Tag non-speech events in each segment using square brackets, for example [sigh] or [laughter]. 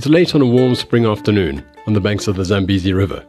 It's late on a warm spring afternoon on the banks of the Zambezi River.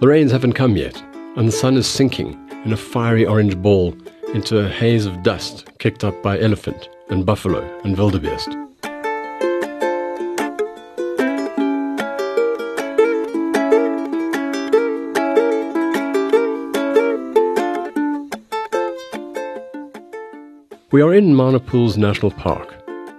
The rains haven't come yet, and the sun is sinking in a fiery orange ball into a haze of dust kicked up by elephant and buffalo and wildebeest. We are in Mana Pools National Park,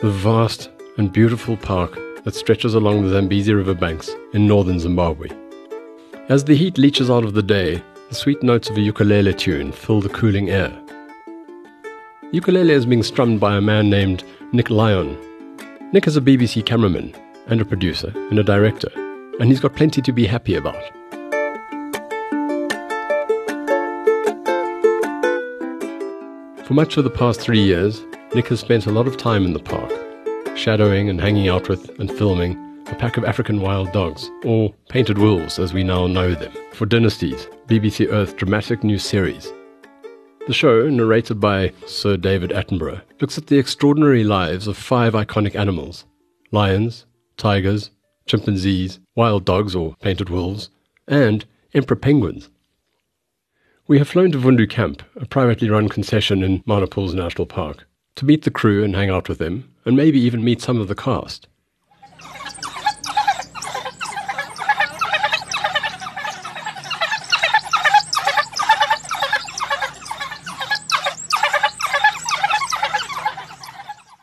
the vast and beautiful park that stretches along the Zambezi River banks in northern Zimbabwe. As the heat leaches out of the day, the sweet notes of a ukulele tune fill the cooling air. Ukulele is being strummed by a man named Nick Lyon. Nick is a BBC cameraman and a producer and a director, and he's got plenty to be happy about. For much of the past three years, Nick has spent a lot of time in the park, shadowing and hanging out with and filming a pack of African wild dogs, or painted wolves as we now know them, for Dynasties, BBC Earth dramatic new series. The show, narrated by Sir David Attenborough, looks at the extraordinary lives of five iconic animals lions, tigers, chimpanzees, wild dogs or painted wolves, and emperor penguins. We have flown to Vundu Camp, a privately run concession in Mana Pools National Park, to meet the crew and hang out with them, and maybe even meet some of the cast.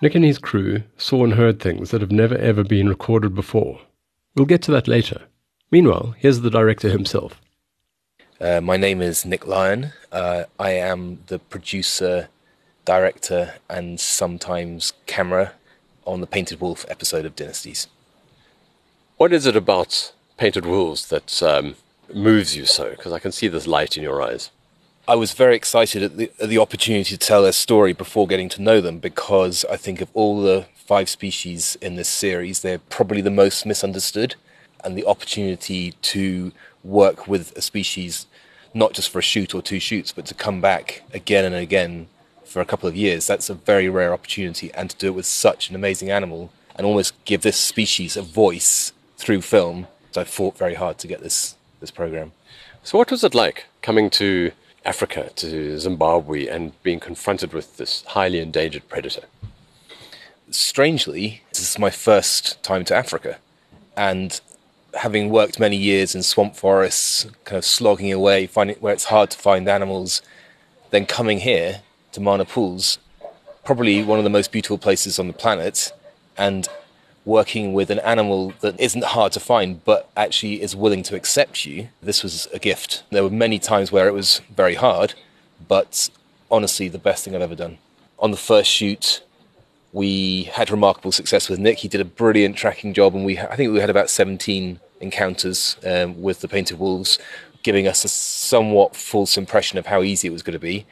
Nick and his crew saw and heard things that have never ever been recorded before. We'll get to that later. Meanwhile, here's the director himself. Uh, my name is Nick Lyon. Uh, I am the producer, director, and sometimes camera on the Painted Wolf episode of Dynasties. What is it about Painted Wolves that um, moves you so? Because I can see this light in your eyes. I was very excited at the, at the opportunity to tell their story before getting to know them because I think of all the five species in this series, they're probably the most misunderstood. And the opportunity to work with a species, not just for a shoot or two shoots, but to come back again and again for a couple of years, that's a very rare opportunity. And to do it with such an amazing animal and almost give this species a voice through film, So I fought very hard to get this, this program. So, what was it like coming to Africa to Zimbabwe and being confronted with this highly endangered predator? Strangely, this is my first time to Africa. And having worked many years in swamp forests, kind of slogging away, finding where it's hard to find animals, then coming here to Mana Pools, probably one of the most beautiful places on the planet, and working with an animal that isn't hard to find but actually is willing to accept you, this was a gift. There were many times where it was very hard, but honestly, the best thing I've ever done. On the first shoot, we had remarkable success with Nick. He did a brilliant tracking job, and we I think we had about 17 encounters um, with the painted wolves, giving us a somewhat false impression of how easy it was going to be.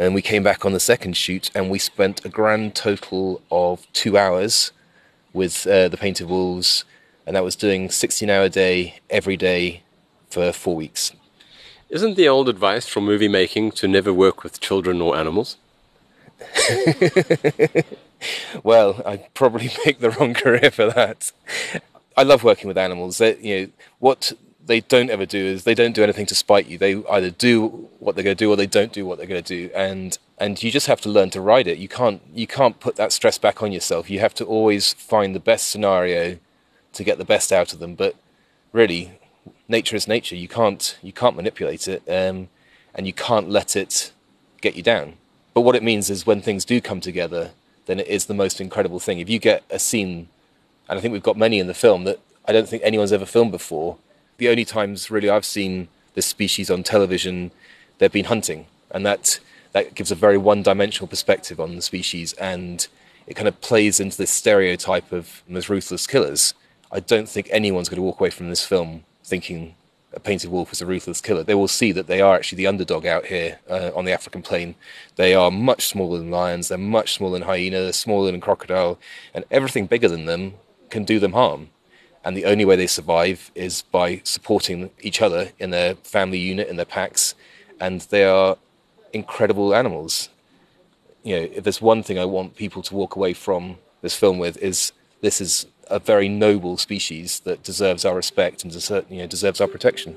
And we came back on the second shoot, and we spent a grand total of two hours with uh, the Painted Wolves, and that was doing 16 hour day every day for four weeks. Isn't the old advice from movie making to never work with children or animals? [laughs] well, I probably [laughs] picked the wrong career for that. I love working with animals. You know, what they don't ever do is they don't do anything to spite you. They either do what they're going to do or they don't do what they're going to do. And and you just have to learn to ride it. You can't you can't put that stress back on yourself. You have to always find the best scenario to get the best out of them. But really, nature is nature. You can't you can't manipulate it, um, and you can't let it get you down. But what it means is when things do come together, then it is the most incredible thing. If you get a scene, and I think we've got many in the film that I don't think anyone's ever filmed before. The only times really I've seen this species on television, they've been hunting, and that that gives a very one-dimensional perspective on the species, and it kind of plays into this stereotype of them ruthless killers. I don't think anyone's going to walk away from this film thinking a painted wolf is a ruthless killer. They will see that they are actually the underdog out here uh, on the African plain. They are much smaller than lions. They're much smaller than hyena. They're smaller than crocodile, and everything bigger than them can do them harm. And the only way they survive is by supporting each other in their family unit, in their packs, and they are incredible animals. You know, if there's one thing I want people to walk away from this film with is this is a very noble species that deserves our respect and deser- you know, deserves our protection.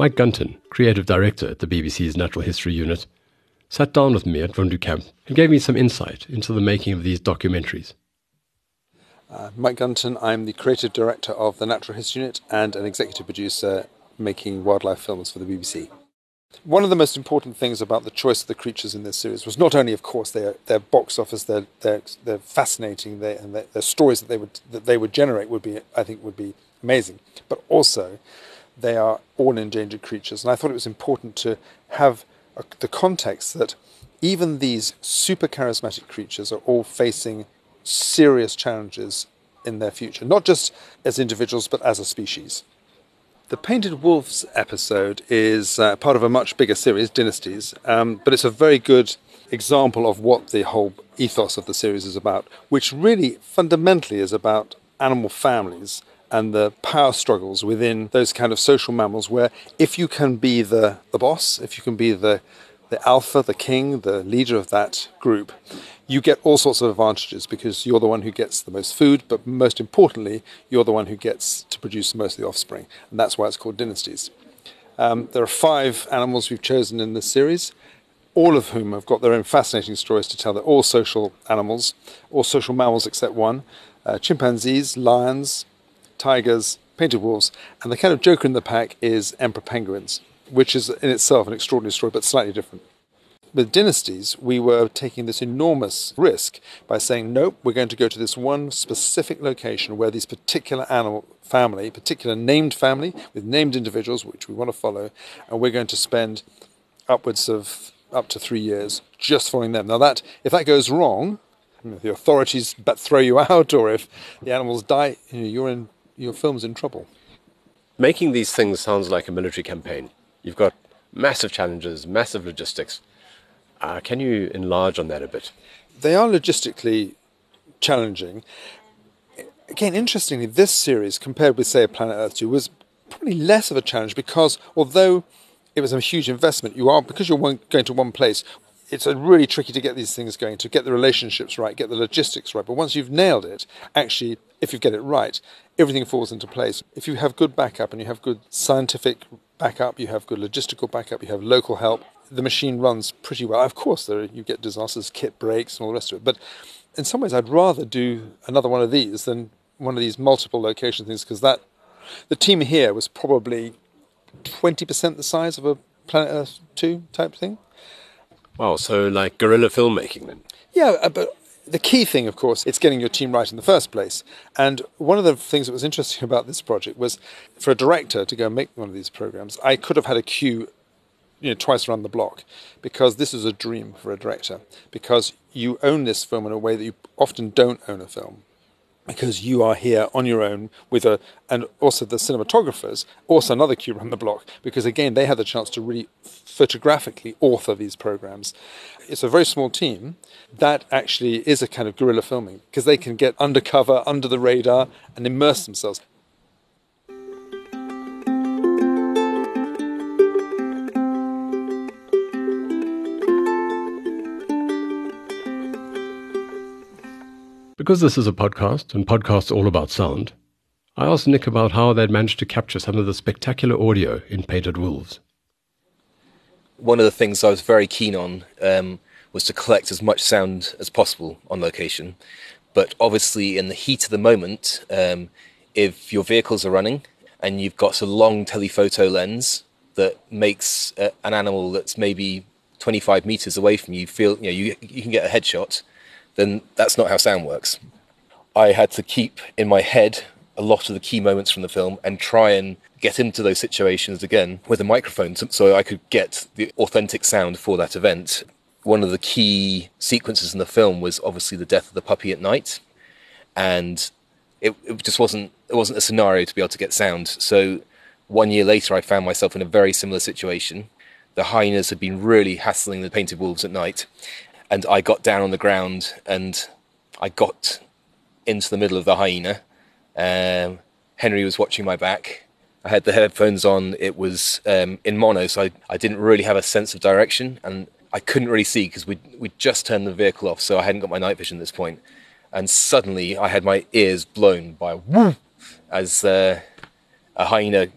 Mike Gunton, creative director at the BBC's Natural History Unit, sat down with me at Camp and gave me some insight into the making of these documentaries. Uh, Mike Gunton, I'm the creative director of the Natural History Unit and an executive producer making wildlife films for the BBC. One of the most important things about the choice of the creatures in this series was not only, of course, their, their box office, their, their, their fascinating, their, and their stories that they would that they would generate would be, I think, would be amazing, but also they are all endangered creatures. And I thought it was important to have a, the context that even these super charismatic creatures are all facing serious challenges in their future, not just as individuals, but as a species. The Painted Wolves episode is uh, part of a much bigger series, Dynasties, um, but it's a very good example of what the whole ethos of the series is about, which really fundamentally is about animal families and the power struggles within those kind of social mammals where if you can be the, the boss, if you can be the, the alpha, the king, the leader of that group, you get all sorts of advantages because you're the one who gets the most food, but most importantly, you're the one who gets to produce most of the offspring. And that's why it's called dynasties. Um, there are five animals we've chosen in this series, all of whom have got their own fascinating stories to tell. They're all social animals, all social mammals except one uh, chimpanzees, lions, tigers, painted wolves, and the kind of joker in the pack is emperor penguins, which is in itself an extraordinary story, but slightly different. With dynasties, we were taking this enormous risk by saying, nope, we're going to go to this one specific location where this particular animal family, particular named family with named individuals, which we want to follow, and we're going to spend upwards of up to three years just following them. Now, that if that goes wrong, the authorities throw you [laughs] out, or if the animals die, you know, you're in your film's in trouble. Making these things sounds like a military campaign. You've got massive challenges, massive logistics. Uh, can you enlarge on that a bit? They are logistically challenging. Again, interestingly, this series, compared with, say, Planet Earth 2, was probably less of a challenge because although it was a huge investment, you are, because you're one, going to one place, it's really tricky to get these things going, to get the relationships right, get the logistics right. But once you've nailed it, actually, if you get it right, everything falls into place. If you have good backup and you have good scientific backup, you have good logistical backup, you have local help, the machine runs pretty well. Of course, there you get disasters, kit breaks, and all the rest of it. But in some ways, I'd rather do another one of these than one of these multiple location things because that the team here was probably 20% the size of a Planet Earth 2 type thing. Wow, so like guerrilla filmmaking then? Yeah, uh, but the key thing, of course, it's getting your team right in the first place. And one of the things that was interesting [laughs] about this project was for a director to go and make one of these programs, I could have had a queue you know, twice around the block because this is a dream for a director because you own this film in a way that you often don't own a film because you are here on your own with a and also the cinematographers also another queue around the block because again they had the chance to really photographically author these programs. It's a very small team. That actually is a kind of guerrilla filming because they can get undercover under the radar and immerse themselves Because this is a podcast, and podcasts are all about sound, I asked Nick about how they'd managed to capture some of the spectacular audio in Painted Wolves. One of the things I was very keen on um, was to collect as much sound as possible on location. But obviously, in the heat of the moment, um, if your vehicles are running and you've got a long telephoto lens that makes uh, an animal that's maybe 25 meters away from you feel, you know, you, you can get a headshot then that's not how sound works. I had to keep in my head a lot of the key moments from the film and try and get into those situations again with a microphone so I could get the authentic sound for that event. One of the key sequences in the film was obviously the death of the puppy at night, and it, it just wasn't it wasn't a scenario to be able to get sound. So one year later, I found myself in a very similar situation. The hyenas had been really hassling the painted wolves at night, and I got down on the ground and I got into the middle of the hyena. Um, Henry was watching my back. I had the headphones on. It was um, in mono, so I, I didn't really have a sense of direction, and I couldn't really see because we we just turned the vehicle off, so I hadn't got my night vision at this point. And suddenly, I had my ears blown by a whoo as uh, a hyena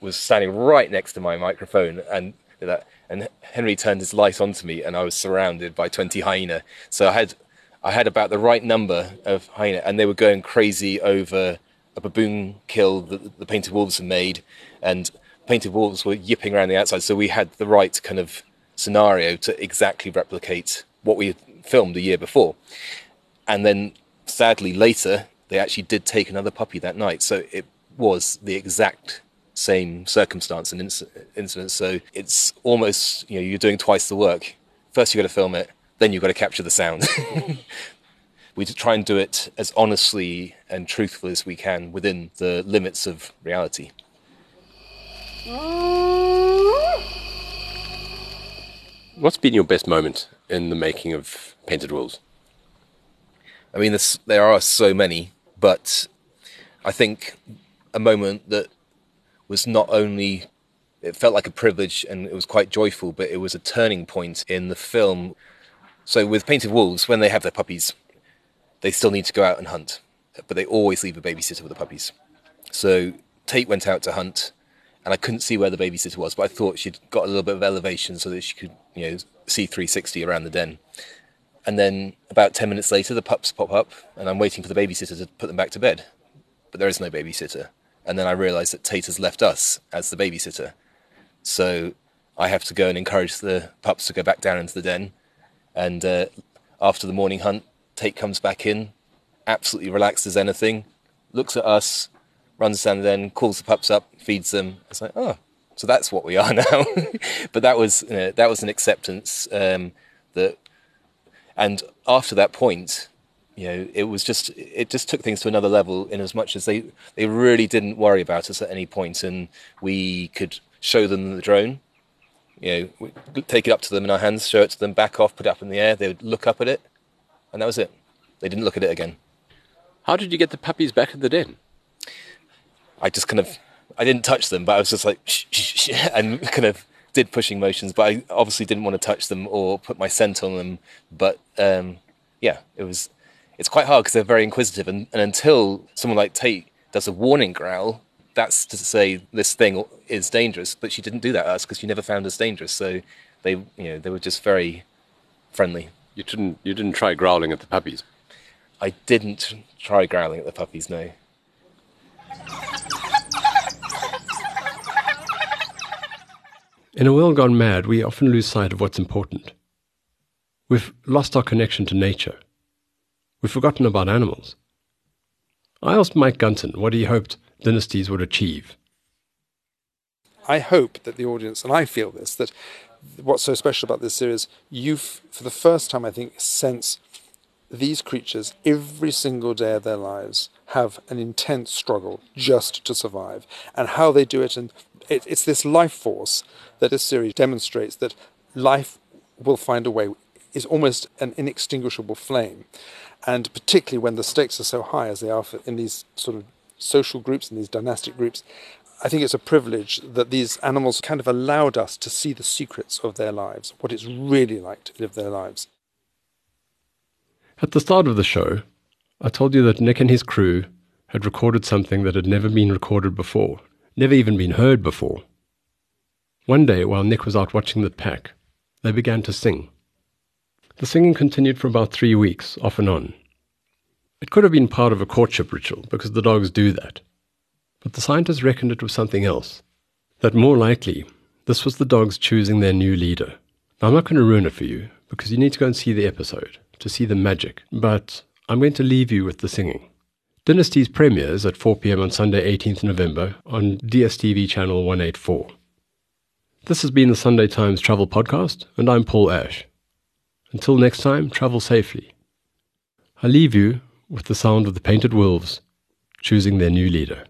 was standing right next to my microphone, and that and Henry turned his light onto me, and I was surrounded by 20 hyena. So I had, I had about the right number of hyena, and they were going crazy over a baboon kill that the painted wolves had made, and painted wolves were yipping around the outside. So we had the right kind of scenario to exactly replicate what we had filmed the year before. And then, sadly, later they actually did take another puppy that night. So it was the exact same circumstance and incident. So it's almost you know you're doing twice the work. First you've got to film it, then you've got to capture the sound. [laughs] we try and do it as honestly and truthfully as we can within the limits of reality. What's been your best moment in the making of Painted Wolves? I mean, there are so many, but I think a moment that was not only it felt like a privilege and it was quite joyful, but it was a turning point in the film. So with Painted Wolves, when they have their puppies, they still need to go out and hunt, but they always leave a babysitter with the puppies. So Tait went out to hunt, and I couldn't see where the babysitter was, but I thought she'd got a little bit of elevation so that she could, you know, see 360 around the den. And then about 10 minutes later, the pups pop up, and I'm waiting for the babysitter to put them back to bed. But there is no babysitter. And then I realised that Tait has left us as the babysitter. So I have to go and encourage the pups to go back down into the den. And uh, after the morning hunt, Tait comes back in, absolutely relaxed as anything, looks at us, runs down the den, calls the pups up, feeds them. It's like, oh, so that's what we are [laughs] now. but that was you know, that was an acceptance um, that, and after that point, you know, it was just it just took things to another level in as much as they they really didn't worry about us at any point, and we could show them the drone. You know, take it up to them in our hands, show it to them, back off, put it up in the air. They would look up at it, and that was it. They didn't look at it again. How did you get the puppies back in the den? I just kind of I didn't touch them, but I was just like shh, shh, shh, [laughs] and kind of did pushing motions. But I obviously didn't want to touch them or put my scent on them. But um, yeah, it was it's quite hard because they're very inquisitive, and, and until someone like Tait does a warning growl, that's to say this thing is dangerous. But she didn't do that to us because she never found us dangerous. So they, you know, they were just very friendly. You didn't, you didn't try growling at the puppies. I didn't try growling at the puppies. No. In a world gone mad, we often lose sight of what's important. We've lost our connection to nature. We've forgotten about animals. I asked Mike Gunton what he hoped Dynasties would achieve. I hope that the audience, and I feel this, that what's so special about this series, you, for the first time, I think, sense these creatures every single day of their lives have an intense struggle just to survive, and how they do it. And it, it's this life force that this series demonstrates that life will find a way, is almost an inextinguishable flame and particularly when the stakes are so high as they are in these sort of social groups and these dynastic groups, I think it's a privilege that these animals kind of allowed us to see the secrets of their lives, what it's really like to live their lives. At the start of the show, I told you that Nick and his crew had recorded something that had never been recorded before, never even been heard before. One day, while Nick was out watching the pack, they began to sing. The singing continued for about three weeks, off and on. It could have been part of a courtship ritual, because the dogs do that. But the scientists reckoned it was something else. That more likely, this was the dogs choosing their new leader. Now, I'm not going to ruin it for you, because you need to go and see the episode to see the magic, but I'm going to leave you with the singing. Dynasties premieres at 4 pm on Sunday, 18th November on DSTV channel 184. This has been the Sunday Times Travel Podcast, and I'm Paul Ash. Until next time, travel safely. I leave you with the sound of the painted wolves choosing their new leader.